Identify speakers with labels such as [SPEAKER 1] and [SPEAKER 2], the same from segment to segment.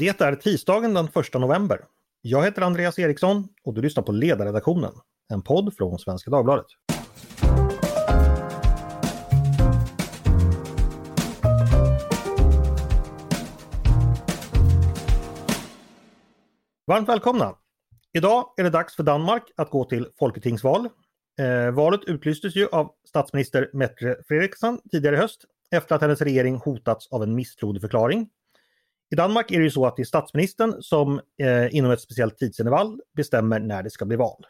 [SPEAKER 1] Det är tisdagen den 1 november. Jag heter Andreas Eriksson och du lyssnar på Ledarredaktionen, en podd från Svenska Dagbladet. Varmt välkomna! Idag är det dags för Danmark att gå till folketingsval. Eh, valet utlystes ju av statsminister Mette Frederiksen tidigare i höst efter att hennes regering hotats av en misstroendeförklaring. I Danmark är det ju så att det är statsministern som eh, inom ett speciellt tidsintervall bestämmer när det ska bli val.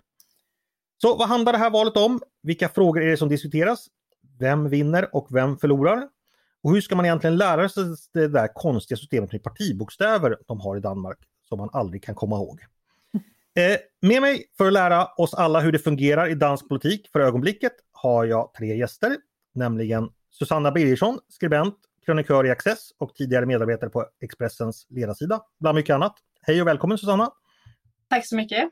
[SPEAKER 1] Så vad handlar det här valet om? Vilka frågor är det som diskuteras? Vem vinner och vem förlorar? Och hur ska man egentligen lära sig det där konstiga systemet med partibokstäver de har i Danmark som man aldrig kan komma ihåg? Eh, med mig för att lära oss alla hur det fungerar i dansk politik för ögonblicket har jag tre gäster, nämligen Susanna Birgersson, skribent, krönikör i Access och tidigare medarbetare på Expressens ledarsida, bland mycket annat. Hej och välkommen Susanna!
[SPEAKER 2] Tack så mycket!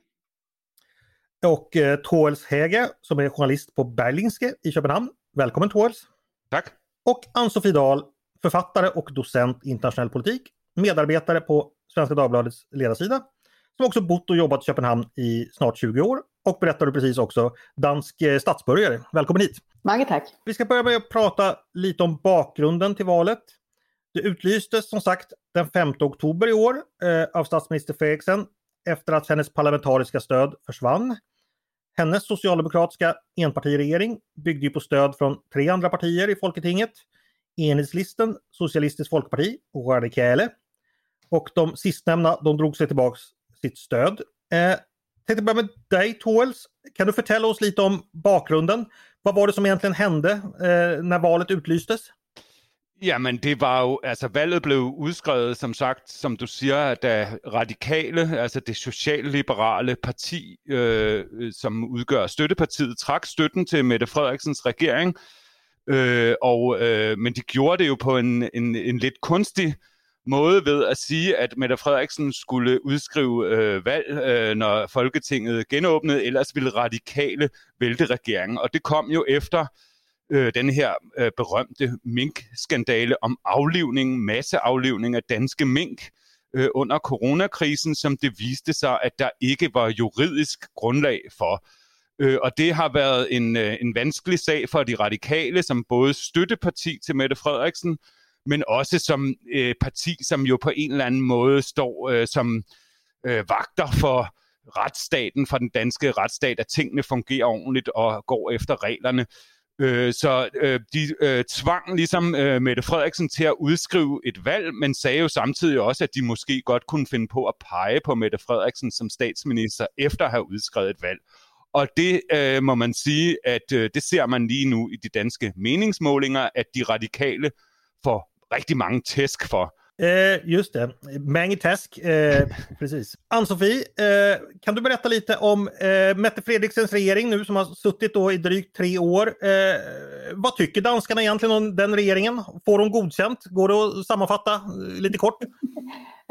[SPEAKER 1] Och eh, Toels Häge som är journalist på Berlingske i Köpenhamn. Välkommen Toels!
[SPEAKER 3] Tack!
[SPEAKER 1] Och Ann-Sofie Dahl, författare och docent i internationell politik, medarbetare på Svenska Dagbladets ledarsida, som också bott och jobbat i Köpenhamn i snart 20 år och berättade precis också dansk eh, statsbörjare. Välkommen hit!
[SPEAKER 4] Mange tack!
[SPEAKER 1] Vi ska börja med att prata lite om bakgrunden till valet. Det utlystes som sagt den 5 oktober i år eh, av statsminister Fredriksen efter att hennes parlamentariska stöd försvann. Hennes socialdemokratiska enpartiregering byggde ju på stöd från tre andra partier i Folketinget. Enhetslisten, Socialistiskt Folkparti och Radikale. Och de sistnämnda de drog sig tillbaks sitt stöd. Eh, tänkte börja med dig Toels. Kan du förtälla oss lite om bakgrunden? Vad var det som egentligen hände eh, när valet utlystes?
[SPEAKER 3] Jamen, det var jo, altså valget blev udskrevet, som sagt, som du siger, da radikale, altså det socialliberale parti, øh, som udgør støttepartiet, trak støtten til Mette Frederiksens regering. Øh, og, øh, men de gjorde det jo på en, en, en lidt kunstig måde ved at sige, at Mette Frederiksen skulle udskrive øh, valg, øh, når Folketinget genåbnede, ellers ville radikale vælte regeringen. Og det kom jo efter øh, den her øh, berømte mink-skandale om aflivning, masseaflivning af danske mink øh, under coronakrisen, som det viste sig, at der ikke var juridisk grundlag for. Øh, og det har været en, øh, en vanskelig sag for de radikale, som både støtteparti til Mette Frederiksen, men også som øh, parti, som jo på en eller anden måde står øh, som øh, vagter for retsstaten, for den danske retsstat, at tingene fungerer ordentligt og går efter reglerne. Øh, så øh, de øh, tvang ligesom øh, Mette Frederiksen til at udskrive et valg, men sagde jo samtidig også, at de måske godt kunne finde på at pege på Mette Frederiksen som statsminister efter at have udskrevet et valg. Og det øh, må man sige, at øh, det ser man lige nu i de danske meningsmålinger, at de radikale får rigtig mange tæsk for.
[SPEAKER 1] Eh, just det, Mange task. Eh, precis. Ann-Sofie, eh, kan du berätta lite om eh, Mette Fredriksens regering nu som har suttit då i drygt tre år. Eh, vad tycker danskarna egentligen om den regeringen? Får de godkänt? Går det att sammanfatta eh, lite kort?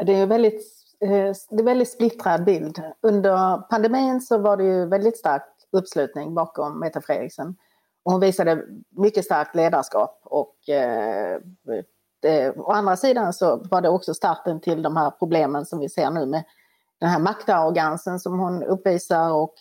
[SPEAKER 4] Det är en väldigt, eh, det är väldigt splittrad bild. Under pandemin så var det ju väldigt stark uppslutning bakom Mette Fredriksen. Och hon visade mycket starkt ledarskap och eh, å andra sidan så var det också starten till de här problemen som vi ser nu med den här maktarrogansen som hon uppvisar och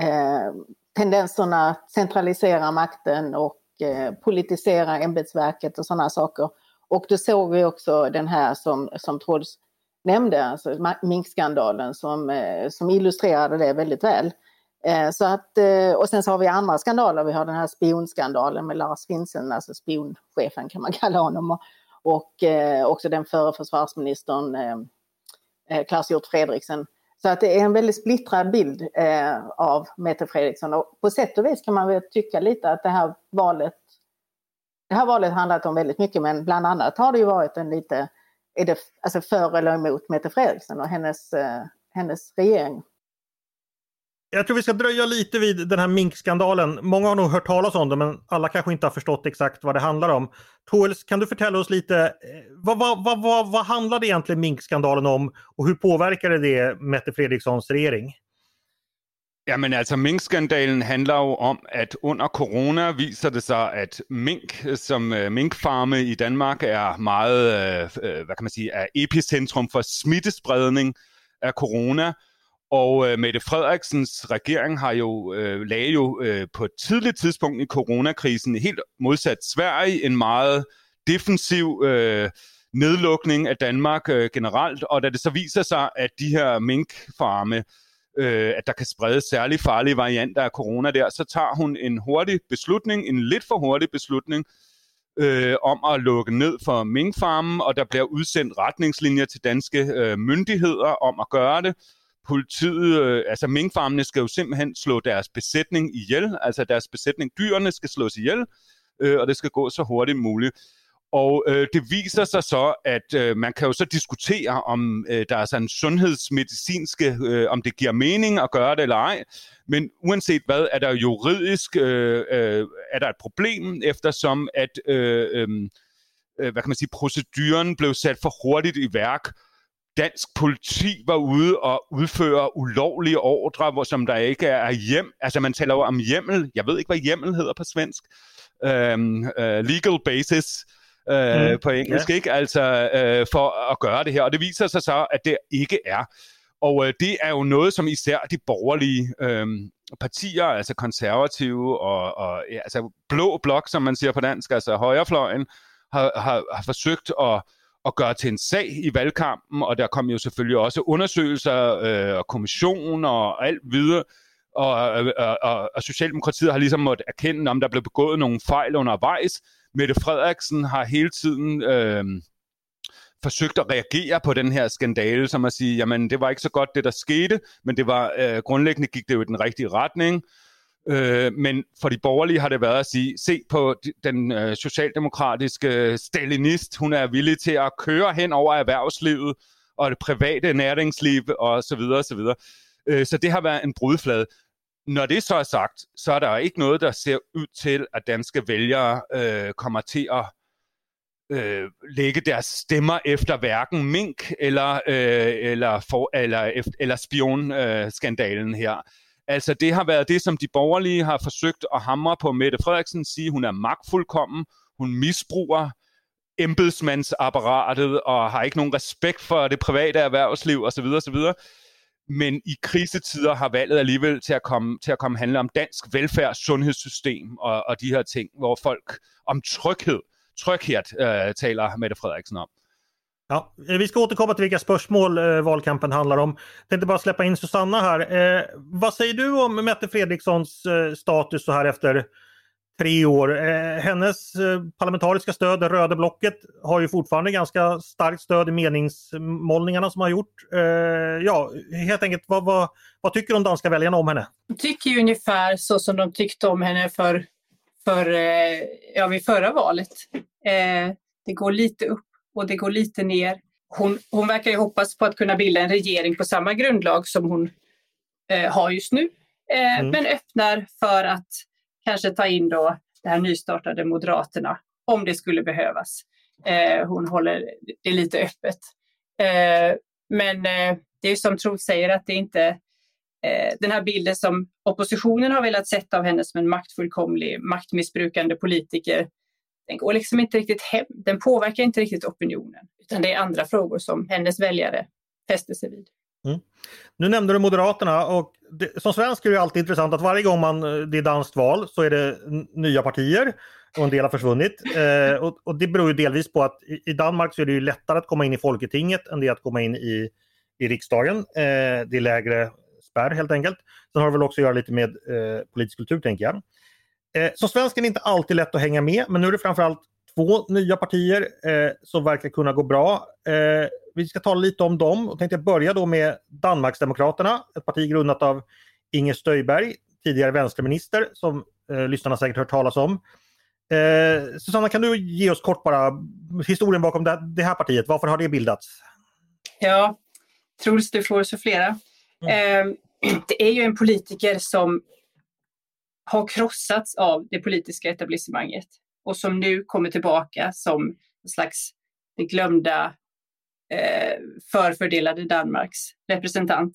[SPEAKER 4] eh, tendenserna att centralisera makten och eh, politisera ämbetsverket och sådana saker. Och då såg vi också den här som, som Troels nämnde, alltså minkskandalen som, eh, som illustrerade det väldigt väl. Eh, så att, eh, och sen så har vi andra skandaler, vi har den här spionskandalen med Lars Finsen, alltså spionchefen kan man kalla honom. Och, och eh, också den förre försvarsministern eh, eh Claes-Hjort Fredriksen. Så att det är en väldigt splittrad bild eh, av Mette Fredriksson och på sätt och vis kan man väl tycka lite att det här valet det här valet handlat om väldigt mycket men bland annat har det ju varit en lite, är det alltså för eller emot Mette Fredriksson och hennes, eh, hennes regering.
[SPEAKER 1] Jag tror vi ska dröja lite vid den här minkskandalen. Många har nog hört talas om det men alla kanske inte har förstått exakt vad det handlar om. Toels, kan du förtälla oss lite, eh, vad, vad, vad, vad, vad handlade egentligen minkskandalen om och hur påverkade det Mette Fredrikssons regering?
[SPEAKER 3] Jamen alltså minkskandalen handlar ju om, att under corona visade det sig, att mink som äh, minkfarme i Danmark är mycket, äh, eh, vad kan man säga, är epicentrum för smittspridning av corona. Og øh, Mette Frederiksens regering har jo øh, lagde jo øh, på et tidligt tidspunkt i coronakrisen helt modsat Sverige en meget defensiv øh, nedlukning af Danmark øh, generelt. Og da det så viser sig, at de her minkfarme øh, at der kan sprede særlig farlige varianter af corona der, så tager hun en hurtig beslutning, en lidt for hurtig beslutning, øh, om at lukke ned for minkfarmen, og der bliver udsendt retningslinjer til danske øh, myndigheder om at gøre det. Politiet, øh, altså minkfarmene skal jo simpelthen slå deres besætning ihjel, altså deres besætning, dyrene skal slås ihjel, øh, og det skal gå så hurtigt muligt. Og øh, det viser sig så, at øh, man kan jo så diskutere, om øh, der er sådan sundhedsmedicinske, øh, om det giver mening at gøre det eller ej. Men uanset hvad, er der juridisk øh, øh, er der et problem, eftersom at øh, øh, hvad kan man sige, proceduren blev sat for hurtigt i værk. Dansk politi var ude og udføre ulovlige ordre, hvor, som der ikke er hjem. Altså man taler jo om hjemmel. Jeg ved ikke, hvad hjemmel hedder på svensk. Um, uh, legal basis øh, mm, på engelsk, yeah. ikke? Altså øh, for at gøre det her. Og det viser sig så, at det ikke er. Og øh, det er jo noget, som især de borgerlige øh, partier, altså konservative og, og ja, altså blå blok, som man siger på dansk, altså højrefløjen, har, har, har forsøgt at at gøre til en sag i valgkampen, og der kom jo selvfølgelig også undersøgelser øh, og kommissioner og alt videre, og, og, og, og Socialdemokratiet har ligesom måttet erkende, om der blev begået nogle fejl undervejs, Mette Frederiksen har hele tiden øh, forsøgt at reagere på den her skandale, som at sige, jamen det var ikke så godt det, der skete, men det var øh, grundlæggende gik det jo i den rigtige retning. Øh, men for de borgerlige har det været at sige, se på den øh, socialdemokratiske stalinist, hun er villig til at køre hen over erhvervslivet og det private næringsliv og så videre og så videre. Øh, så det har været en brudflade. Når det så er sagt, så er der ikke noget, der ser ud til, at danske vælgere øh, kommer til at øh, lægge deres stemmer efter hverken mink eller, øh, eller, for, eller, eller spionskandalen øh, her. Altså det har været det, som de borgerlige har forsøgt at hamre på Mette Frederiksen, sige, hun er magtfuldkommen, hun misbruger embedsmandsapparatet og har ikke nogen respekt for det private erhvervsliv osv. osv men i krisetider har valget alligevel til at komme, til at komme handle om dansk velfærd, sundhedssystem og, og de her ting, hvor folk om tryghed, tryghed øh, taler Mette Frederiksen om.
[SPEAKER 1] Ja, eh, vi ska återkomma till vilka spörsmål eh, valkampen handlar om. Jag tänkte bara släppa in Susanna här. Eh, vad säger du om Mette Fredrikssons eh, status så här efter tre år. Eh, hennes eh, parlamentariska stöd, det röda blocket, har ju fortfarande ganska starkt stöd i meningsmålningarna som har gjort. Eh, ja, helt enkelt, vad, vad, vad tycker de danska väljarna om henne?
[SPEAKER 2] De tycker ju ungefär så som de tyckte om henne för, för, eh, ja, vid förra valet. Eh, det går lite upp och det går lite ner. Hon, hon verkar ju hoppas på att kunna bilda en regering på samma grundlag som hon har just nu. Mm. Men öppnar för att kanske ta in då det här nystartade Moderaterna om det skulle behövas. Eh, hon håller det lite öppet. Eh, men eh, det är som Troels säger att det är inte eh, den här bilden som oppositionen har velat sätta av henne som en maktfullkomlig, maktmissbrukande politiker. Den går liksom inte riktigt hem. Den påverkar inte riktigt opinionen, utan det är andra frågor som hennes väljare fäster sig vid.
[SPEAKER 1] Mm. Nu nämnde du Moderaterna och det, som svensk är det alltid intressant att varje gång man, eh, det är danskt val så är det nya partier och en del har försvunnit. Eh, och, och, det beror ju delvis på att i, i, Danmark så är det ju lättare att komma in i Folketinget än det är att komma in i, i riksdagen. Eh, det är lägre spärr helt enkelt. Sen har det väl också att göra lite med eh, politisk kultur tänker jag. Eh, som svensk är det inte alltid lätt att hänga med men nu är det framförallt två nya partier eh, som verkar kunna gå bra. Eh, vi ska tala lite om dem och tänkte börja då med Danmarksdemokraterna, ett parti grundat av Inger Stöjberg, tidigare vänsterminister som eh, lyssnarna säkert hört talas om. Eh, Susanna, kan du ge oss kort bara historien bakom det, det här partiet? Varför har det bildats?
[SPEAKER 2] Ja, Truls, du får så flera. Mm. Eh, det är ju en politiker som har krossats av det politiska etablissemanget och som nu kommer tillbaka som en slags det glömda eh, förfördelade Danmarks representant.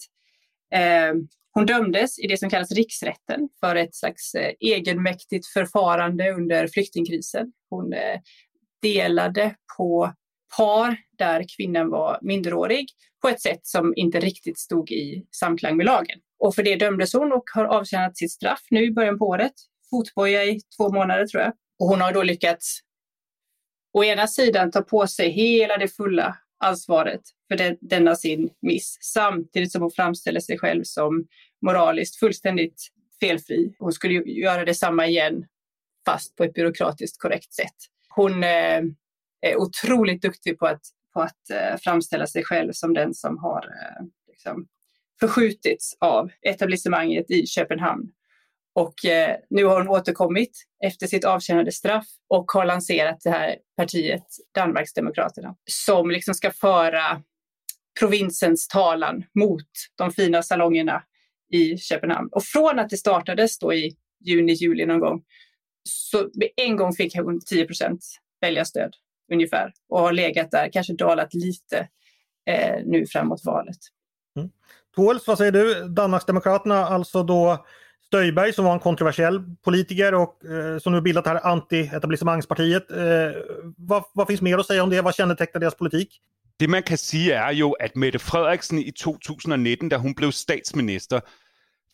[SPEAKER 2] Eh, Hon dömdes i det som kallas riksrätten för ett slags eh, egenmäktigt förfarande under flyktingkrisen. Hon eh, delade på par där kvinnan var minderårig på ett sätt som inte riktigt stod i samklang med lagen. Och för det dömdes hon och har avtjänat sitt straff nu i början på året. Fotboja i två månader tror jag. Och hon har då lyckats å ena sidan ta på sig hela det fulla ansvaret för den, denna sin miss samtidigt som hon framställer sig själv som moraliskt fullständigt felfri. Hon skulle göra detsamma igen fast på ett byråkratiskt korrekt sätt. Hon eh, är otroligt duktig på att, på att eh, framställa sig själv som den som har eh, liksom, förskjutits av etablissemanget i Köpenhamn. Och eh, nu har hon återkommit efter sitt avtjänade straff och har lanserat det här partiet, Danmarksdemokraterna, som liksom ska föra provinsens talan mot de fina salongerna i Köpenhamn. Och från att det startades då i juni, juli någon gång, så en gång fick hon 10% väljarstöd ungefär och har legat där, kanske dalat lite eh, nu framåt valet.
[SPEAKER 1] Mm. Tåls, vad säger du? Danmarksdemokraterna, alltså då Stöjberg som var en kontroversiell politiker och eh, som nu bildat det här anti-etablissemangspartiet. Eh, vad, vad finns mer att säga om det? Vad kännetecknar deras politik?
[SPEAKER 3] Det man kan säga är ju att Mette Frederiksen i 2019, när hon blev statsminister,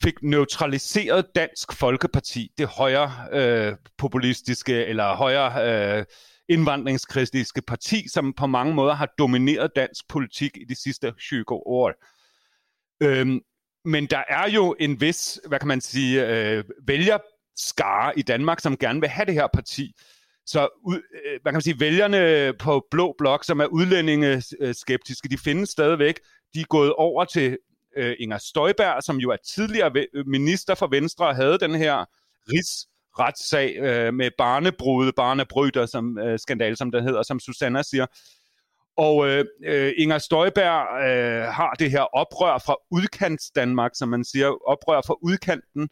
[SPEAKER 3] fick neutraliserat Dansk Folkeparti, det højre øh, populistiske eller øh, indvandringskritiske parti, som på mange måder har domineret dansk politik i de sidste 20 år. Øhm, men der er jo en vis, hvad kan man sige, øh, vælgerskare i Danmark, som gerne vil have det her parti. Så øh, hvad kan man sige, vælgerne på Blå Blok, som er udlændingeskeptiske, øh, de findes stadigvæk. De er gået over til øh, Inger Støjberg, som jo er tidligere øh, minister for Venstre, og havde den her retssag øh, med barnebrud, barnebryder, som øh, skandal, som det hedder, som Susanna siger. Og øh, øh, Inger Støjberg øh, har det her oprør fra udkants Danmark, som man siger, oprør fra udkanten,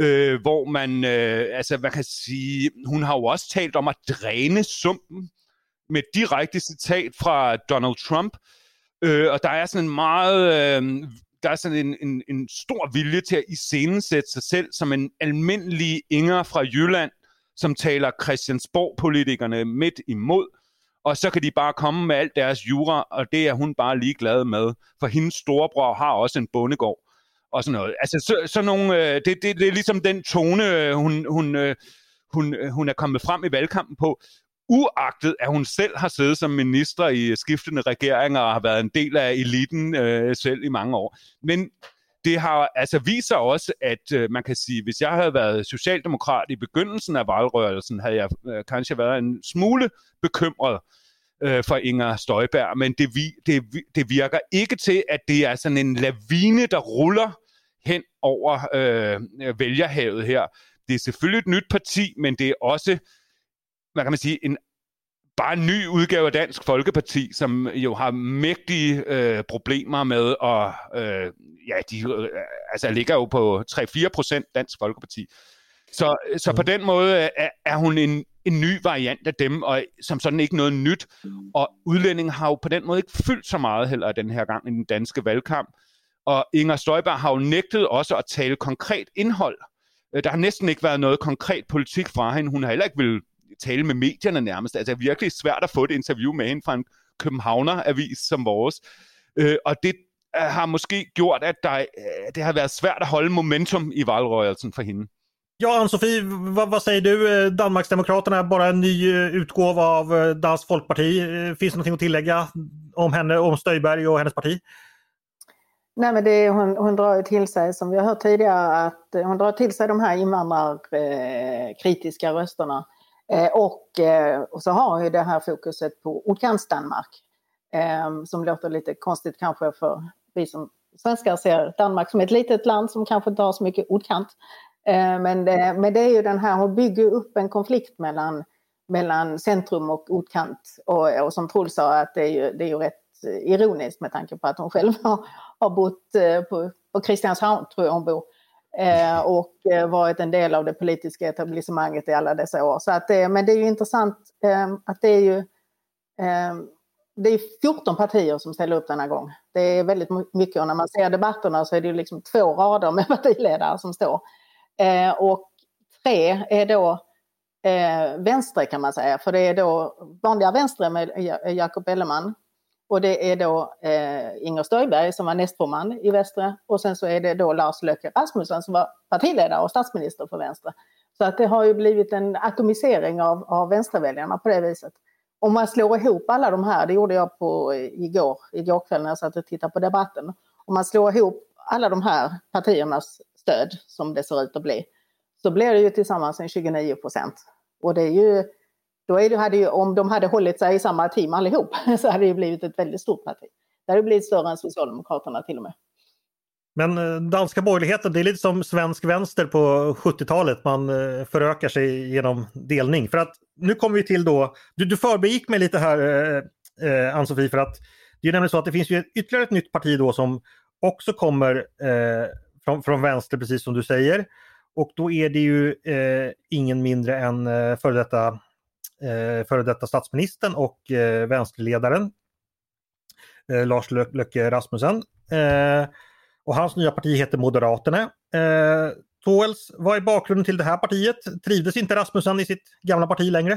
[SPEAKER 3] øh, hvor man, øh, altså man kan sige, hun har jo også talt om at dræne sumpen med direkte citat fra Donald Trump, øh, og der er sådan en meget, øh, der er sådan en, en, en stor vilje til at iscenesætte sig selv som en almindelig Inger fra Jylland, som taler Christiansborg-politikerne midt imod, og så kan de bare komme med alt deres jura, og det er hun bare ligeglad med, for hendes storebror har også en bondegård og sådan noget. Altså, så, så nogle, øh, det, det, det er ligesom den tone, øh, hun, hun, øh, hun, øh, hun er kommet frem i valgkampen på, uagtet at hun selv har siddet som minister i skiftende regeringer og har været en del af eliten øh, selv i mange år. Men det har altså vist sig også, at øh, man kan sige, hvis jeg havde været socialdemokrat i begyndelsen af valgrørelsen, havde jeg øh, kanskje været en smule bekymret øh, for Inger Støjberg, men det, vi, det, det virker ikke til, at det er sådan en lavine, der ruller hen over øh, vælgerhavet her. Det er selvfølgelig et nyt parti, men det er også, hvad kan man sige, en bare en ny udgave af Dansk Folkeparti, som jo har mægtige øh, problemer med at, øh, ja, de øh, altså ligger jo på 3-4 procent Dansk Folkeparti. Så, så på mm. den måde er, er hun en, en ny variant af dem, og som sådan ikke noget nyt. Og udlændingen har jo på den måde ikke fyldt så meget heller den her gang i den danske valgkamp. Og Inger Støjberg har jo nægtet også at tale konkret indhold. Øh, der har næsten ikke været noget konkret politik fra hende. Hun har heller ikke vil tale med medierne nærmest. Altså det er virkelig svært at få et interview med hende fra en Københavner-avis som vores. Øh, og det har måske gjort, at der, det har været svært at holde momentum i valgrörelsen för henne.
[SPEAKER 1] Ja, Ann-Sofie, vad, vad, säger du? Danmarksdemokraterna är bara en ny eh, utgåva av Dansk Folkparti. Finns det någonting att tillägga om henne, om Stöjberg och hennes parti?
[SPEAKER 4] Nej, men det, hon, hon drar ju till sig, som vi har hört tidigare, att hon drar till sig de här invandrarkritiska rösterna. Eh, och, eh, och så har hon ju det här fokuset på Ordkants-Danmark. Ehm, som låter lite konstigt kanske för vi som svenskar ser Danmark som ett litet land som kanske inte har så mycket ordkant. Eh, men det, men det är ju den här, hon bygger upp en konflikt mellan, mellan centrum och ordkant. Och, och som Truls sa, att det är, ju, det är ju rätt ironiskt med tanke på att hon själv har, har bott på, på Kristianshavn, tror jag hon bor. Eh, och eh, varit en del av det politiska etablissemanget i alla dessa år. Så att det, men det är ju intressant ehm, att det är ju ehm, det är 14 partier som ställer upp denna gång Det är väldigt mycket och när man ser debatterna så är det liksom två rader med partiledare som står. Eh, och tre är då eh, vänstre kan man säga, för det är då vanliga vänstre med Jakob Elleman och det är då eh, Inger Stöjberg som var nästformann i Västra och sen så är det då Lars Löcke Rasmussen som var partiledare och statsminister för Vänstre. Så att det har ju blivit en atomisering av, av vänsterväljarna på det viset. Om man slår ihop alla de här, det gjorde jag på eh, igår, igår kväll när jag satt och tittade på debatten. Om man slår ihop alla de här partiernas stöd som det ser ut att bli, så blir det ju tillsammans en 29 procent. Och det är ju, då är det, hade ju, om de hade hållit sig i samma team allihop, så hade det blivit ett väldigt stort parti. Det hade blivit större än Socialdemokraterna till och med.
[SPEAKER 1] Men eh, danska borgerligheten, det är lite som svensk vänster på 70-talet. Man eh, förökar sig genom delning. För att nu kommer vi till då, du, du förbegick mig lite här eh, eh, Ann-Sofie för att det är nämligen så att det finns ju ytterligare ett nytt parti då som också kommer eh, från, från vänster precis som du säger. Och då är det ju eh, ingen mindre än eh, före, detta, eh, före detta statsministern och eh, vänsterledaren eh, Lars Löcke Rasmussen. Eh, och hans nya parti heter Moderaterna. Eh, Toels, vad är bakgrunden till det här partiet? Trivdes inte Rasmussen i sitt gamla parti längre?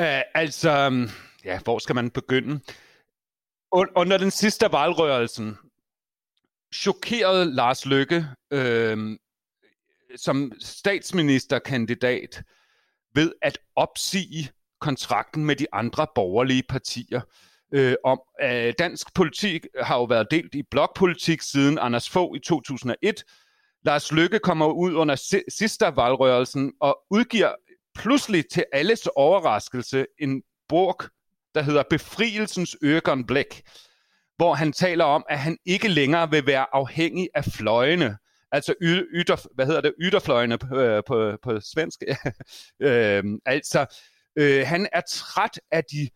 [SPEAKER 3] Eh, alltså, mm, ja, var ska man börja? Under den sista valrörelsen chockerade Lars Løkke som statsministerkandidat ved at opsige kontrakten med de andre borgerlige partier øh, om, øh, dansk politik har jo været delt i blokpolitik siden Anders Fogh i 2001. Lars Lykke kommer ud under si- sidste valgrørelsen og udgiver pludselig til alles overraskelse en bog, der hedder Befrielsens Blæk, hvor han taler om, at han ikke længere vil være afhængig af fløjene, altså ytter, hvad hedder det, ytterfløjene på, øh, på, på svensk. øh, altså, øh, han er træt af de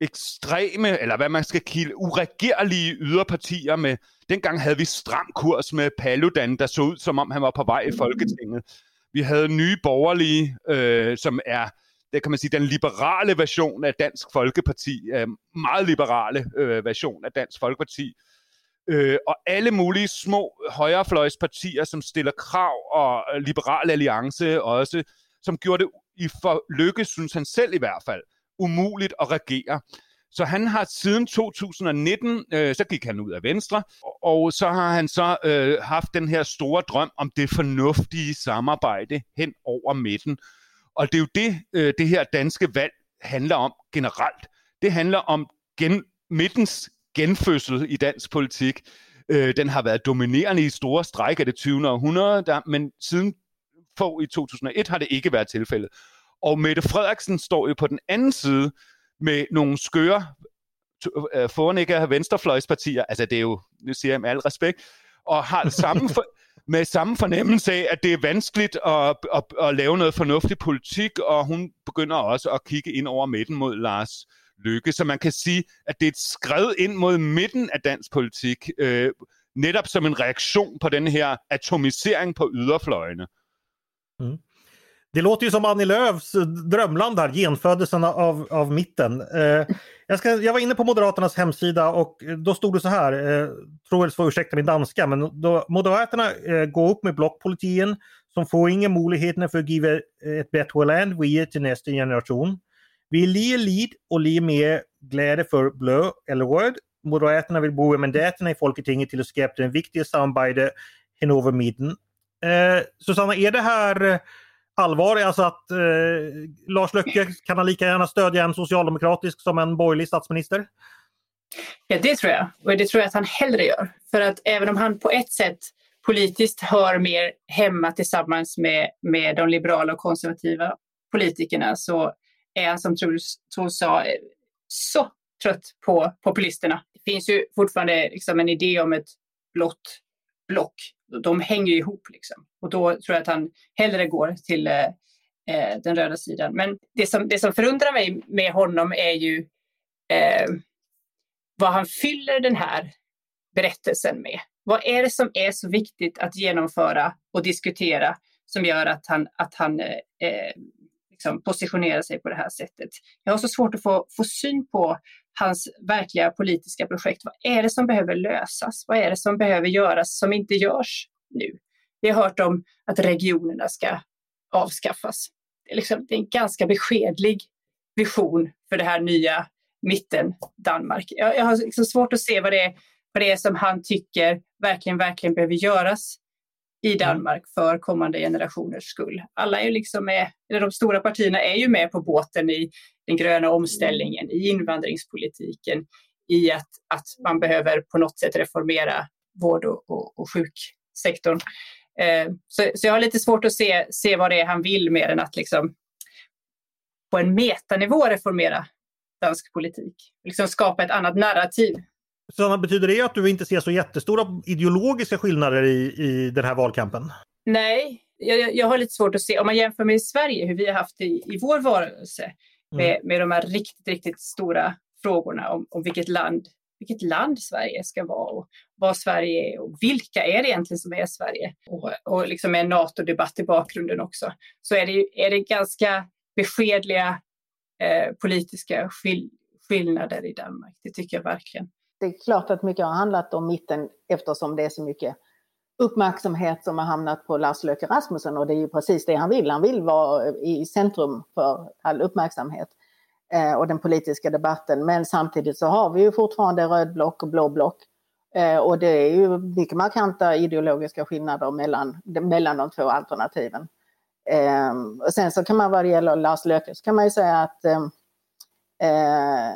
[SPEAKER 3] ekstreme, eller hvad man skal kilde, uregerlige yderpartier med, dengang havde vi stram kurs med Paludan, der så ud, som om han var på vej i Folketinget. Vi havde nye borgerlige, øh, som er, det kan man sige, den liberale version af Dansk Folkeparti, øh, meget liberale øh, version af Dansk Folkeparti, øh, og alle mulige små højrefløjspartier, som stiller krav, og Liberal Alliance også, som gjorde det i for lykke, synes han selv i hvert fald, umuligt at regere. Så han har siden 2019, øh, så gik han ud af Venstre, og så har han så øh, haft den her store drøm om det fornuftige samarbejde hen over midten. Og det er jo det, øh, det her danske valg handler om generelt. Det handler om gen, midtens genfødsel i dansk politik. Øh, den har været dominerende i store stræk af det 20. århundrede, der, men siden få i 2001 har det ikke været tilfældet. Og Mette Frederiksen står jo på den anden side med nogle skøre øh, fornægge af venstrefløjspartier, altså det er jo, nu siger jeg med al respekt, og har samme for, med samme fornemmelse af, at det er vanskeligt at, at, at lave noget fornuftig politik, og hun begynder også at kigge ind over midten mod Lars Lykke. Så man kan sige, at det er et skred ind mod midten af dansk politik, øh, netop som en reaktion på den her atomisering på yderfløjene.
[SPEAKER 1] Mm. Det låter ju som Annie Lööfs eh, drömland här, genfödelsen av, av mitten. Eh, jag, ska, jag var inne på Moderaternas hemsida och eh, då stod det så här, eh, Troels får ursäkta min danska, men då, Moderaterna eh, går upp med blockpolitiken som får inga möjligheter för att ge ett bättre land vidare till nästa generation. Vi är lid och lite mer glädje för blå eller röd. Moderaterna vill bruka mandaterna i Folketinget till att skapa den viktiga samarbete över mitten. Eh, Susanna, är det här eh, allvar? Alltså att eh, Lars Löcke kan han lika gärna stödja en socialdemokratisk som en borgerlig statsminister?
[SPEAKER 2] Ja, det tror jag. Och det tror jag att han hellre gör. För att även om han på ett sätt politiskt hör mer hemma tillsammans med, med de liberala och konservativa politikerna så är han som Truls sa eh, så trött på populisterna. Det finns ju fortfarande liksom en idé om ett blått block. De hänger ihop liksom. Och då tror jag att han hellre går till eh, eh, den röda sidan. Men det som, det som förundrar mig med honom är ju eh, vad han fyller den här berättelsen med. Vad är det som är så viktigt att genomföra och diskutera som gör att han, att han eh liksom positionera sig på det här sättet? Jag har så svårt att få, få syn på hans verkliga politiska projekt. Vad är det som behöver lösas? Vad är det som behöver göras som inte görs nu? Vi har hört om att regionerna ska avskaffas. Det är, liksom, det är en ganska beskedlig vision för det här nya mitten Danmark. Jag, jag har liksom svårt att se vad det, är, vad det är som han tycker verkligen, verkligen behöver göras i Danmark för kommande generationers skull. Alla är liksom med, eller de stora partierna är ju med på båten i den gröna omställningen, i invandringspolitiken, i att, att man behöver på något sätt reformera vård och, och, och sjuksektorn. Eh, så, så jag har lite svårt att se, se vad det är han vill mer än att liksom på en metanivå reformera dansk politik. Liksom skapa ett annat narrativ.
[SPEAKER 1] Så betyder det att du inte ser så jättestora ideologiska skillnader i, i den här valkampen?
[SPEAKER 2] Nej, jag, jag har lite svårt att se, om man jämför med Sverige, hur vi har haft det i, i vår varelse med, mm. med de här riktigt, riktigt stora frågorna om, om vilket land vilket land Sverige ska vara och vad Sverige är och vilka är det egentligen som är Sverige? Och, och liksom en NATO-debatt i bakgrunden också. Så är det, är det ganska beskedliga eh, politiska skill skillnader i Danmark. Det tycker jag verkligen.
[SPEAKER 4] Det är klart att mycket har handlat om mitten eftersom det är så mycket uppmärksamhet som har hamnat på Lars Løkke Rasmussen och det är ju precis det han vill. Han vill vara i centrum för all uppmärksamhet eh, och den politiska debatten. Men samtidigt så har vi ju fortfarande röd block och blå block. Eh, och det är ju mycket markanta ideologiska skillnader mellan, mellan de två alternativen. Eh, och sen så kan man vad det gäller Lars Løkke så kan man ju säga att eh, eh,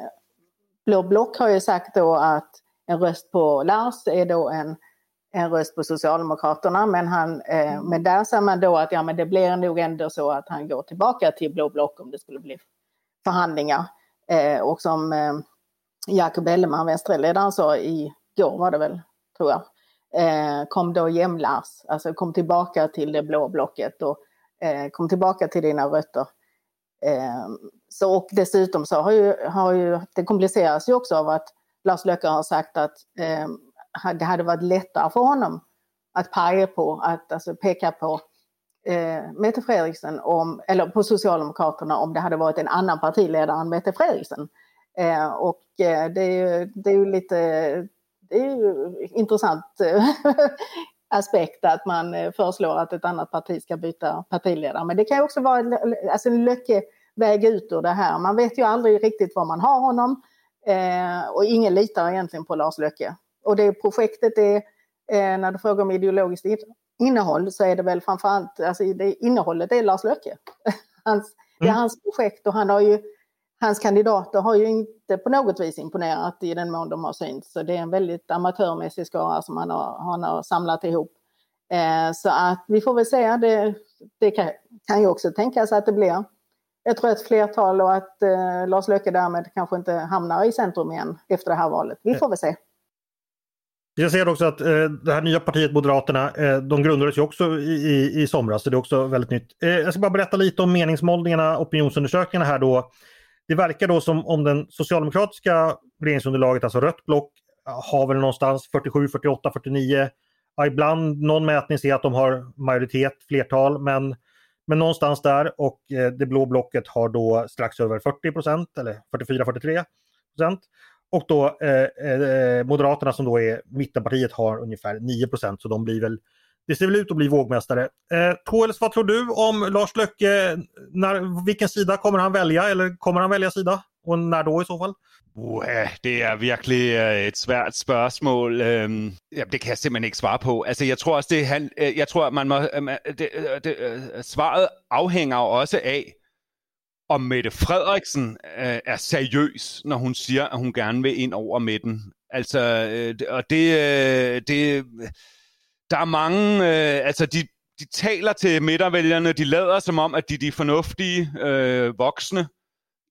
[SPEAKER 4] Blå block har ju sagt då att en röst på Lars är då en, en röst på Socialdemokraterna men, han, eh, men där säger man då att ja, men det blir nog ändå så att han går tillbaka till Blå block om det skulle bli förhandlingar. Eh, och som eh, Jakob Elleman, vänsterledaren, sa igår var det väl, tror jag, eh, kom då jämlars, alltså kom tillbaka till det blå blocket och eh, kom tillbaka till dina rötter. Så, och dessutom så har ju, har ju, det kompliceras ju också av att Lars Löcke har sagt att eh, det hade varit lättare för honom att paja på, att alltså peka på eh, Mette Fredriksen, om, eller på Socialdemokraterna om det hade varit en annan partiledare än Mette Fredriksen. Eh, och eh, det, är ju, det är ju lite det är ju intressant eh, aspekt att man eh, föreslår att ett annat parti ska byta partiledare. Men det kan ju också vara alltså en löckeväg ut ur det här. Man vet ju aldrig riktigt var man har honom eh, och ingen litar egentligen på Lars Löcke. Och det projektet är, eh, när du frågar om ideologiskt innehåll så är det väl framförallt, alltså det innehållet är Lars Löcke. Hans, det är mm. hans projekt och han har ju, hans kandidater har ju inte på något vis imponerat i den mån de har synts. Så det är en väldigt amatörmässig skara som han har, han har samlat ihop. Eh, så att vi får väl säga det, det kan, kan ju också tänkas att det blir ett rött flertal och att eh, Lars Löcke därmed kanske inte hamnar i centrum igen efter det här valet. Vi får väl se.
[SPEAKER 1] Jag ser också att eh, det här nya partiet Moderaterna, eh, de grundades ju också i, i, i somras, så det är också väldigt nytt. Eh, jag ska bara berätta lite om meningsmålningarna, opinionsundersökningarna här då. Det verkar då som om den socialdemokratiska regeringsunderlaget, alltså rött block, har väl någonstans 47, 48, 49. Ja, ibland någon mätning ser att de har majoritet, flertal, men, men någonstans där och eh, det blå blocket har då strax över 40 procent eller 44-43 procent. Och då eh, eh, Moderaterna som då är mittenpartiet har ungefär 9 procent så de blir väl det ser väl ut att bli vågmästare. Eh, Toels, vad tror du om Lars Löcke? När, vilken sida kommer han välja eller kommer han välja sida? Och när du i så fall?
[SPEAKER 3] Uh, det er virkelig uh, et svært spørgsmål. Øhm, jamen, det kan jeg simpelthen ikke svare på. Altså, jeg tror også, det han, uh, jeg tror, man må, uh, det, det, svaret afhænger også af, om Mette Frederiksen øh, er seriøs, når hun siger, at hun gerne vil ind over midten. Altså, øh, og det, øh, det, der er mange, øh, altså de, de taler til midtervælgerne, de lader som om, at de er de fornuftige øh, voksne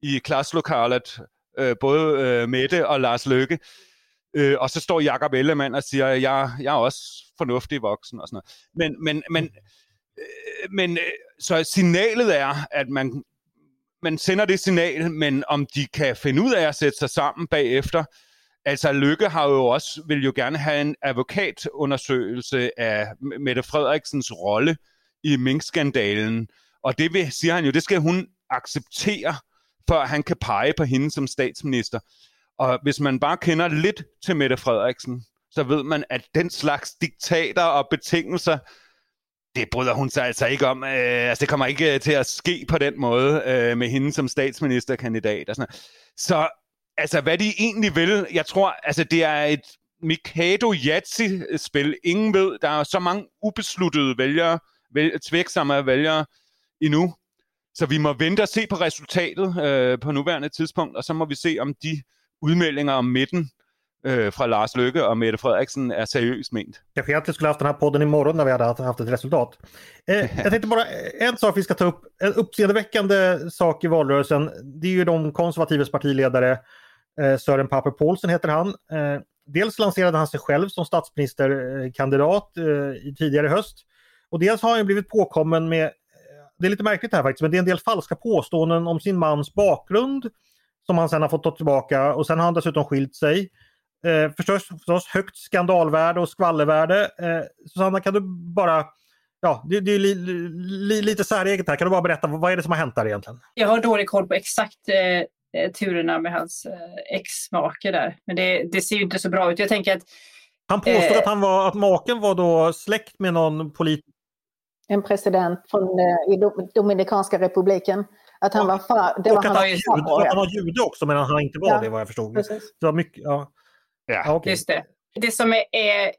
[SPEAKER 3] i klasselokalet, øh, både øh, Mette og Lars Løkke. Øh, og så står Jakob Ellemann og siger, at jeg, jeg er også fornuftig voksen og sådan noget. Men, men, men, øh, men øh, så signalet er, at man man sender det signal, men om de kan finde ud af at sætte sig sammen bagefter, altså Lykke har jo også, vil jo gerne have en advokatundersøgelse af Mette Frederiksens rolle i minkskandalen, og det vil, siger han jo, det skal hun acceptere, før han kan pege på hende som statsminister. Og hvis man bare kender lidt til Mette Frederiksen, så ved man, at den slags diktater og betingelser, det bryder hun sig altså ikke om. Øh, altså, det kommer ikke øh, til at ske på den måde øh, med hende som statsministerkandidat. Og sådan Så altså, hvad de egentlig vil, jeg tror, altså, det er et Mikado Yatsi-spil. Ingen ved, der er så mange ubesluttede vælgere, vælger, tvæksomme vælgere endnu. Så vi må vente og se på resultatet øh, på nuværende tidspunkt, og så må vi se, om de udmeldinger om midten øh, fra Lars Løkke och Mette Frederiksen är seriöst ment.
[SPEAKER 1] Kanske egentligen skulle haft den här podden imorgon när vi hade haft ett resultat. Eh, jag tänkte bara eh, en sak vi ska ta upp, en uppseendeväckande sak i valrörelsen. Det är ju de konservatives partiledare, eh, Søren Pape Poulsen heter han. Eh, dels lanserade han sig själv som statsministerkandidat eh, i höst. Och dels har han blivit påkommen med, det är lite märkligt här faktiskt, men det är en del falska påståenden om sin mans bakgrund som han sen har fått ta tillbaka och sen har han dessutom skilt sig. Eh, förstås, förstås högt skandalvärde och skvallervärde. Eh, Susanna, kan du bara Ja, det, det är li, li, lite säreget här. Kan du bara berätta, vad är det som har hänt där egentligen?
[SPEAKER 2] Jag har dålig koll på exakt eh, eh turerna med hans eh, ex-make där. Men det, det, ser ju inte så bra ut. Jag tänker att...
[SPEAKER 1] Han påstod eh, att, han var, att maken var då släkt med någon politiker.
[SPEAKER 4] En president från eh, i Dominikanska republiken. Att han var far, det
[SPEAKER 1] och
[SPEAKER 4] var
[SPEAKER 1] att, han, jude, att han var jude också, men han inte var ja, det vad jag förstod. Precis. Det var mycket, ja.
[SPEAKER 2] Ja. Okay. Just det. Det som är, är,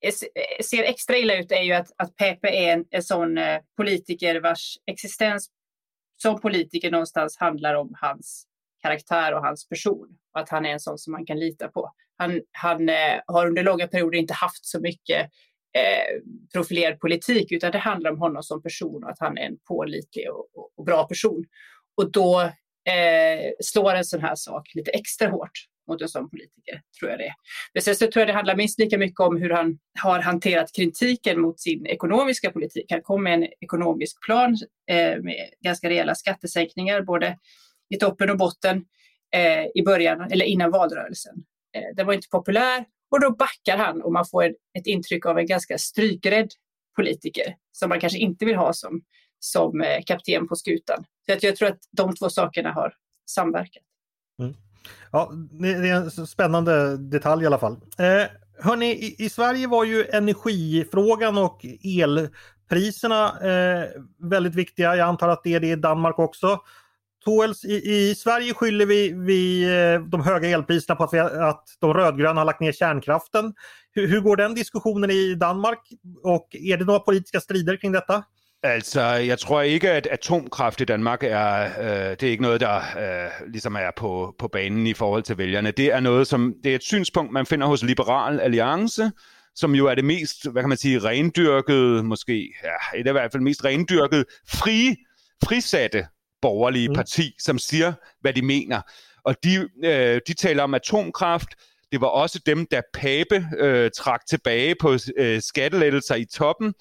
[SPEAKER 2] är, ser extra illa ut är ju att, att Pepe är en, en sån eh, politiker vars existens som politiker någonstans handlar om hans karaktär och hans person. Och att han är en sån som man kan lita på. Han, han eh, har under långa perioder inte haft så mycket eh, profilerad politik utan det handlar om honom som person och att han är en pålitlig och, och, och bra person. Och då eh, slår en sån här sak lite extra hårt mot en sån politiker, tror jag det är. Men sen så tror jag det handlar minst lika mycket om hur han har hanterat kritiken mot sin ekonomiska politik. Han kom med en ekonomisk plan eh, med ganska rejäla skattesänkningar, både i toppen och botten eh, i början, eller innan valrörelsen. Eh, den var inte populär och då backar han och man får ett intryck av en ganska strykrädd politiker som man kanske inte vill ha som, som eh, kapten på skutan. Så jag tror att de två sakerna har samverkat.
[SPEAKER 1] Mm. Ja, det är en spännande detalj i alla fall. Eh, hörni, i, i, Sverige var ju energifrågan och elpriserna eh, väldigt viktiga. Jag antar att det är det i Danmark också. Tåls, i, i, Sverige skyller vi, vi eh, de höga elpriserna på att, vi, att de rödgröna har lagt ner kärnkraften. Hur, hur går den diskussionen i Danmark och är det några politiska strider kring detta?
[SPEAKER 3] Altså, jeg tror ikke, at atomkraft i Danmark er, øh, det er ikke noget, der øh, ligesom er på, på banen i forhold til vælgerne. Det er noget, som det er et synspunkt, man finder hos Liberal Alliance, som jo er det mest, hvad kan man sige, rendyrkede, måske, ja, det er i hvert fald mest rendyrkede, fri, frisatte borgerlige mm. parti, som siger, hvad de mener. Og de, øh, de taler om atomkraft. Det var også dem, der Pape øh, trak tilbage på øh, skattelettelser i toppen.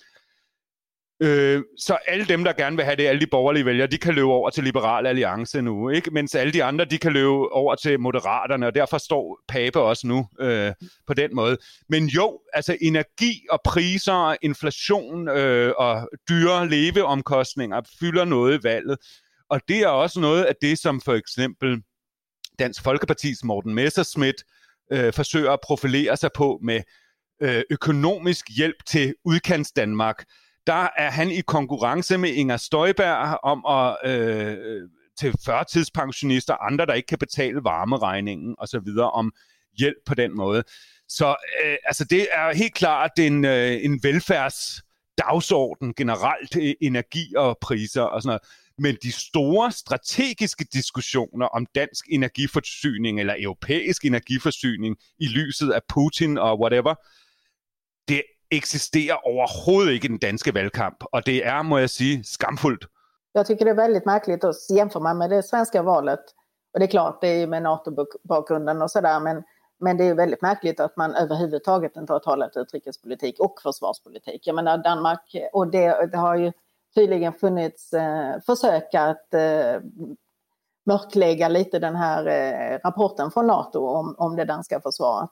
[SPEAKER 3] Øh, så alle dem, der gerne vil have det, alle de borgerlige vælgere, de kan løbe over til Liberal Alliance nu, ikke? mens alle de andre, de kan løbe over til Moderaterne, og derfor står Pape også nu øh, på den måde. Men jo, altså energi og priser inflation øh, og dyre leveomkostninger fylder noget i valget. Og det er også noget af det, som for eksempel Dansk Folkepartis Morten Messerschmidt øh, forsøger at profilere sig på med øh, økonomisk hjælp til udkants Danmark der er han i konkurrence med Inger Støjberg om at øh, til førtidspensionister, andre der ikke kan betale varmeregningen osv. om hjælp på den måde. Så øh, altså det er helt klart en, øh, en velfærdsdagsorden generelt, øh, energi og priser og sådan noget. Men de store strategiske diskussioner om dansk energiforsyning eller europæisk energiforsyning i lyset af Putin og whatever, det existerar överhuvudtaget inte i den danska valgkamp. och det är, må jag säga, skamfullt.
[SPEAKER 4] Jag tycker det är väldigt märkligt att jämföra med det svenska valet. Och det är klart, det är med NATO-bakgrunden och sådär, men, men det är väldigt märkligt att man överhuvudtaget inte har talat utrikespolitik och försvarspolitik. Jag menar Danmark, och det, det har ju tydligen funnits eh, försök att eh, mörklägga lite den här eh, rapporten från NATO om, om det danska försvaret.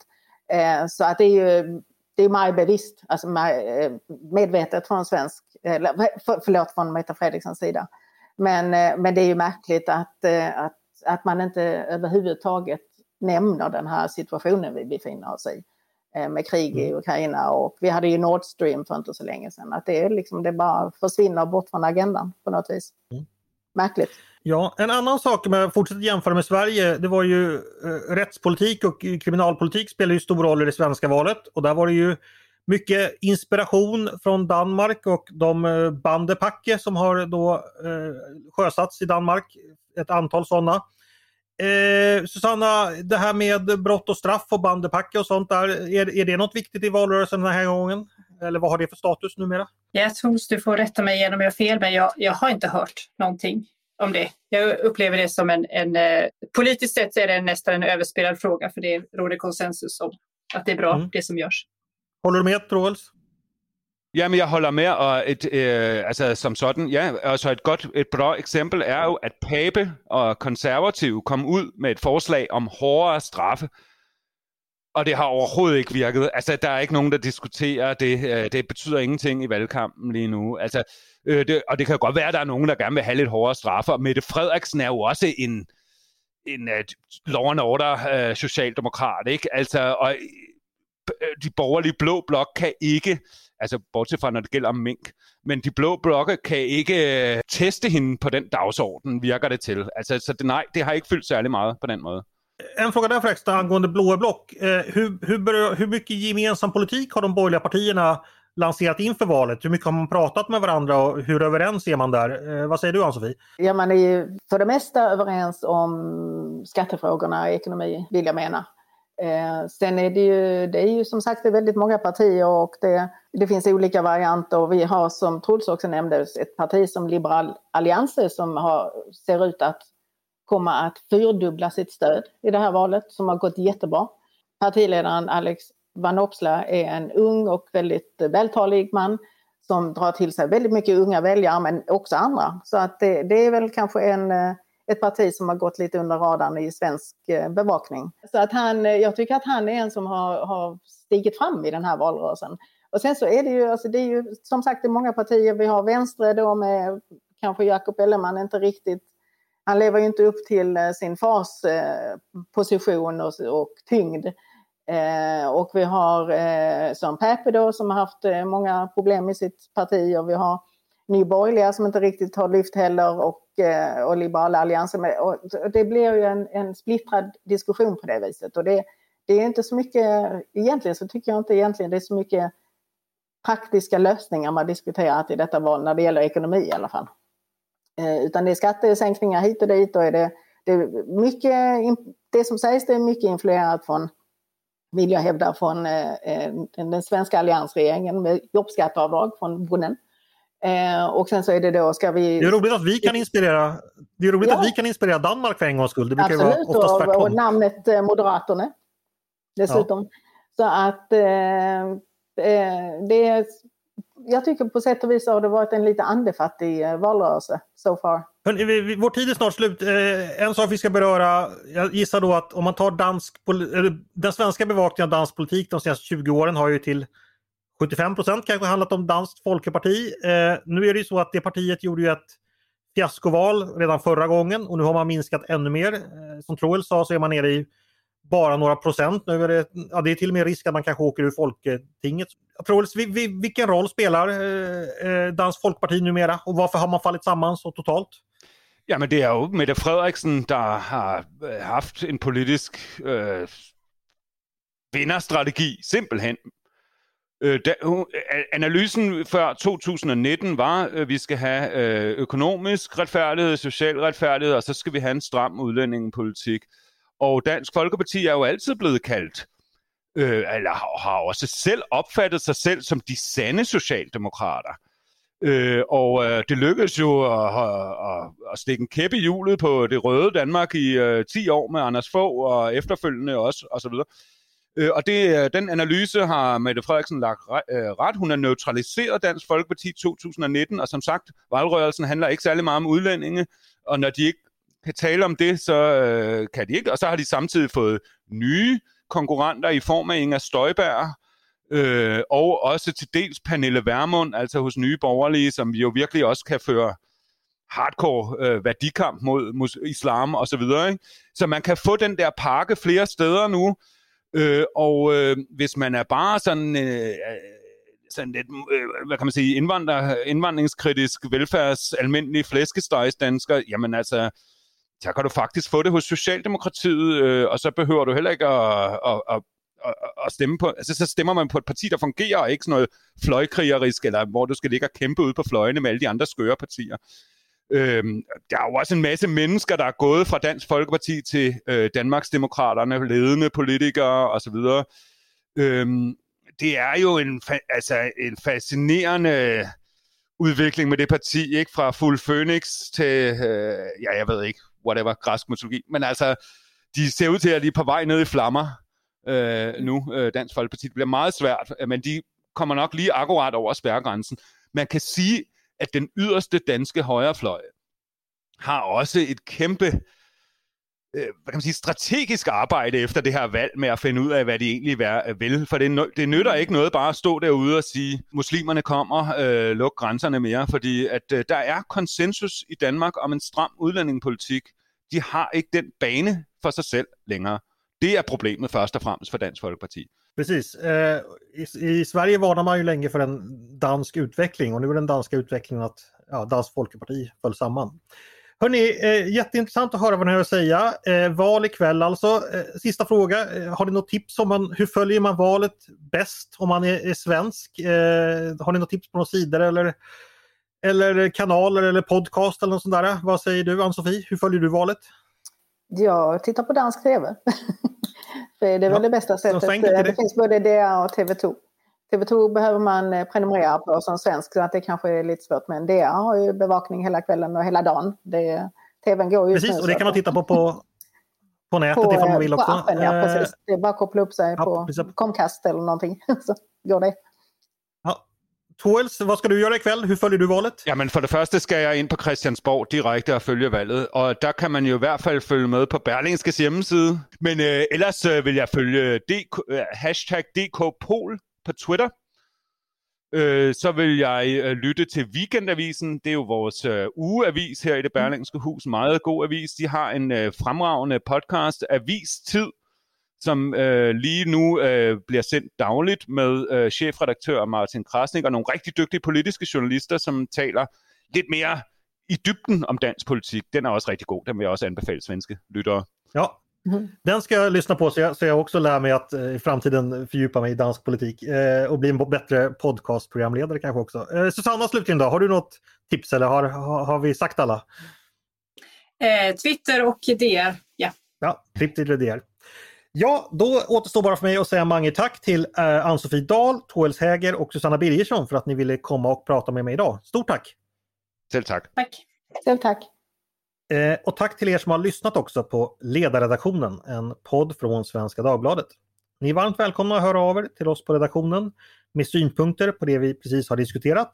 [SPEAKER 4] Eh, så att det är ju det är mig bevisst, alltså eh, medvetet från svensk, eller för, förlåt från Meta Fredrikssons sida. Men, eh, men det är ju märkligt att, eh, att, att man inte överhuvudtaget nämner den här situationen vi befinner oss i med krig i mm. Ukraina och vi hade ju Nord Stream för inte så länge sedan. Att det, är liksom, det bara försvinner bort från agendan på något vis. Mm. Märkligt.
[SPEAKER 1] Ja, en annan sak om jag fortsätter jämföra med Sverige, det var ju eh, rättspolitik och kriminalpolitik spelar ju stor roll i det svenska valet och där var det ju mycket inspiration från Danmark och de eh, bandepacke som har då eh, sjösatts i Danmark. Ett antal sådana. Eh, Susanna, det här med brott och straff och bandepacke och sånt där, är, är det något viktigt i valrörelsen den här gången? Eller vad har det för status numera?
[SPEAKER 2] Jag tror du får rätta mig igen om jag har fel, men jag, jag har inte hört någonting om det. Jag upplever det som en, en eh, politiskt sett är det nästan en överspelad fråga för det råder konsensus om att det är bra mm. det som görs.
[SPEAKER 1] Håller du med Troels?
[SPEAKER 3] Jamen, jeg holder med, og et, øh, altså, som sådan, ja, og så et godt, et bra eksempel er jo, at Pape og konservative kom ud med et forslag om hårdere straffe, og det har overhovedet ikke virket. Altså, der er ikke nogen, der diskuterer det. Øh, det betyder ingenting i valgkampen lige nu. Altså, øh, det, og det kan godt være, at der er nogen, der gerne vil have lidt hårdere straffer. Og Mette Frederiksen er jo også en, en uh, law and order uh, socialdemokrat, ikke? Altså, og de borgerlige blå blok kan ikke, uh, altså bortset fra når det gælder mink, men de blå blokke kan ikke uh, teste hende på den dagsorden, virker det till. Alltså, så det, nej, det har inte fyllt särskilt mycket på den måde.
[SPEAKER 1] En fråga där förresten angående blåa block. Eh, hur, hur, hur mycket gemensam politik har de borgerliga partierna lanserat inför valet? Hur mycket har man pratat med varandra och hur överens är man där? Eh, vad säger du Ann-Sofie?
[SPEAKER 4] Ja, man är ju för det mesta överens om skattefrågorna, ekonomi vill jag mena. Eh, sen är det ju, det är ju som sagt det är väldigt många partier och det, det finns olika varianter. Vi har som Truls också nämnde ett parti som Liberal Allianse som har, ser ut att komma att fyrdubbla sitt stöd i det här valet som har gått jättebra. Partiledaren Alex Van Opsla är en ung och väldigt vältalig man som drar till sig väldigt mycket unga väljare men också andra. Så att det, det är väl kanske en eh, ett parti som har gått lite under radarn i svensk eh, bevakning. Så att han, eh, jag tycker att han är en som har, har stigit fram i den här valrörelsen. Och sen så är det ju, alltså det är ju som sagt det är många partier. Vi har Vänstre då med kanske Jakob Elleman inte riktigt, han lever ju inte upp till eh, sin fars position och, och tyngd. Eh, och vi har eh, Sören Päpe då som har haft många problem i sitt parti och vi har nyborgerliga som inte riktigt har lyft heller och eh, och liberala allianser. Med, och det blir ju en, en splittrad diskussion på det viset. Och det, det är inte så mycket, egentligen så tycker jag inte egentligen det är så mycket praktiska lösningar man diskuterat i detta val när det gäller ekonomi i alla fall. Eh, utan det är skattesänkningar hit och dit och är det, det, är mycket, det som sägs det är mycket influerat från, vill jag hävda, från eh, eh den svenska alliansregeringen med jobbskatteavdrag från bonden. Eh, och sen så är det då, ska vi...
[SPEAKER 1] Det är roligt att vi kan inspirera, det är roligt ja. att vi kan inspirera Danmark för en gångs skull. Det brukar Absolut, vara oftast tvärtom.
[SPEAKER 4] och namnet eh, Moderaterna dessutom. Ja. Så att eh, eh, det är, jag tycker på sätt och vis har det varit en lite andefattig eh, valrörelse so far.
[SPEAKER 1] Hörrni, vår tid är snart slut. Eh, en sak vi ska beröra, jag gissar då att om man tar dansk, den svenska bevakningen av dansk politik de senaste 20 åren har ju till 75 procent kanske handlat om Danskt Folkeparti. Eh, nu är det ju så att det partiet gjorde ju ett fiaskoval redan förra gången och nu har man minskat ännu mer. Eh, som Troel sa så är man nere i bara några procent. Nu är det, ja, det är till och med risk att man kanske åker ur Folketinget. Troels, vi, vi, vilken roll spelar eh, eh Dansk Folkeparti numera och varför har man fallit samman så totalt?
[SPEAKER 3] Ja, men det är ju Mette Frederiksen, som har eh, haft en politisk eh, vinnarstrategi, simpelthen Øh, da, øh, analysen før 2019 var, at øh, vi skal have øh, økonomisk retfærdighed, social retfærdighed, og så skal vi have en stram udlændingepolitik. Og Dansk Folkeparti er jo altid blevet kaldt, øh, eller har også selv opfattet sig selv som de sande socialdemokrater. Øh, og øh, det lykkedes jo at, at, at stikke en kæppe i hjulet på det røde Danmark i øh, 10 år med Anders Fogh og efterfølgende også, og så. Øh, og det, øh, den analyse har Mette Frederiksen lagt øh, ret. Hun har neutraliseret Dansk Folkeparti 2019, og som sagt, valgrørelsen handler ikke særlig meget om udlændinge, og når de ikke kan tale om det, så øh, kan de ikke. Og så har de samtidig fået nye konkurrenter i form af Inger Støjberg, øh, og også til dels Pernille Vermund, altså hos Nye Borgerlige, som vi jo virkelig også kan føre hardcore øh, værdikamp mod, mod islam osv. så videre. Ikke? Så man kan få den der pakke flere steder nu, øh, og øh, hvis man er bare sådan... Øh, øh, sådan lidt, øh, hvad kan man sige, indvandrer, indvandringskritisk, velfærds, almindelig flæskestegsdansker, jamen altså, så kan du faktisk få det hos Socialdemokratiet, øh, og så behøver du heller ikke at, at, at, at, at stemme på, altså så stemmer man på et parti, der fungerer, og ikke sådan noget fløjkrigerisk, eller hvor du skal ligge og kæmpe ud på fløjene med alle de andre skøre partier. Øhm, der er jo også en masse mennesker, der er gået fra Dansk Folkeparti til øh, Danmarksdemokraterne, ledende politikere osv. Øhm, det er jo en, fa- altså en fascinerende udvikling med det parti, ikke fra Full Phoenix til, øh, ja, jeg ved ikke, whatever, græsk mytologi, men altså, de ser ud til at de er på vej ned i flammer øh, nu, øh, Dansk Folkeparti. Det bliver meget svært, øh, men de kommer nok lige akkurat over spærregrænsen. Man kan sige, at den yderste danske højrefløj har også et kæmpe øh, hvad kan man sige, strategisk arbejde efter det her valg med at finde ud af, hvad de egentlig vil. For det, det nytter ikke noget bare at stå derude og sige, muslimerne kommer, øh, luk grænserne mere, fordi at øh, der er konsensus i Danmark om en stram udlændingepolitik. De har ikke den bane for sig selv længere. Det är problemet først og fremmest för Dansk Folkeparti.
[SPEAKER 1] Precis. Eh, i, I Sverige varnar man ju länge för en dansk utveckling och nu är den danska utvecklingen att ja, Dansk Folkeparti föll samman. Hörni, eh, jätteintressant att höra vad ni har att säga. Eh, val ikväll alltså. Eh, sista fråga, eh, har ni något tips om man, hur följer man valet bäst om man är, är svensk? Eh, har ni något tips på några sidor eller, eller kanaler eller podcast eller något sånt där? Vad säger du Ann-Sofie? Hur följer du valet?
[SPEAKER 4] Jag tittar på dansk tv. det är väl ja, det bästa sättet. Det. det finns både DR och TV2. TV2 behöver man eh, prenumerera på som svensk så att det kanske är lite svårt. Men DR har ju bevakning hela kvällen och hela dagen. Det, TVn går ju
[SPEAKER 1] Precis, och det kan man titta på på, på nätet på, ifall man vill också.
[SPEAKER 4] På appen, ja, precis. Det är bara att koppla upp sig ja, på precis. Comcast eller någonting så går det.
[SPEAKER 1] Toels, vad ska du göra ikväll? Hur följer du valet?
[SPEAKER 3] Jamen för det första ska jag in på Christiansborg direkt och följa valet. Och där kan man ju i alla fall följa med på Berlingskes hemsida. Men øh, ellers øh, vill jag följa følge DK, øh, hashtag DKPol på Twitter. Øh, så vill jag øh, lytte till Weekendavisen. Det är ju vores øh, ugeavis här i det Berlingske Hus. Meget god avis. De har en øh, fremragende podcast, Avistid, som øh, lige nu øh, bliver sendt dagligt med øh, chefredaktør Martin Krasnik og nogle rigtig dygtige politiske journalister, som taler lidt mere i dybden om dansk politik. Den är också riktigt god. Den vill jag också anbefala svenska lyttare.
[SPEAKER 1] Ja, mm. den ska jag lyssna på så jag, så jag också lär mig att eh, i framtiden fördjupa mig i dansk politik eh, och bli en bättre podcastprogramledare kanske också. Eh, Susanna slutligen då, har du något tips eller har, har, har vi sagt alla?
[SPEAKER 2] Eh, Twitter och DR, ja.
[SPEAKER 1] Ja, Twitter och DR. Ja, då återstår bara för mig att säga mange tack till eh, Ann-Sofie Dahl, Toels Häger och Susanna Birgersson för att ni ville komma och prata med mig idag. Stort tack!
[SPEAKER 3] Själv tack!
[SPEAKER 2] Tack!
[SPEAKER 4] Själv tack!
[SPEAKER 1] Eh, och tack till er som har lyssnat också på Ledarredaktionen, en podd från Svenska Dagbladet. Ni är varmt välkomna att höra av er till oss på redaktionen med synpunkter på det vi precis har diskuterat.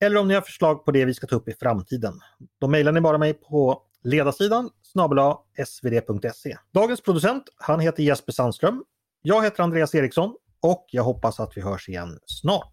[SPEAKER 1] Eller om ni har förslag på det vi ska ta upp i framtiden. Då mejlar ni bara mig på ledarsidan snabel svd.se. Dagens producent, han heter Jesper Sandström. Jag heter Andreas Eriksson och jag hoppas att vi hörs igen snart.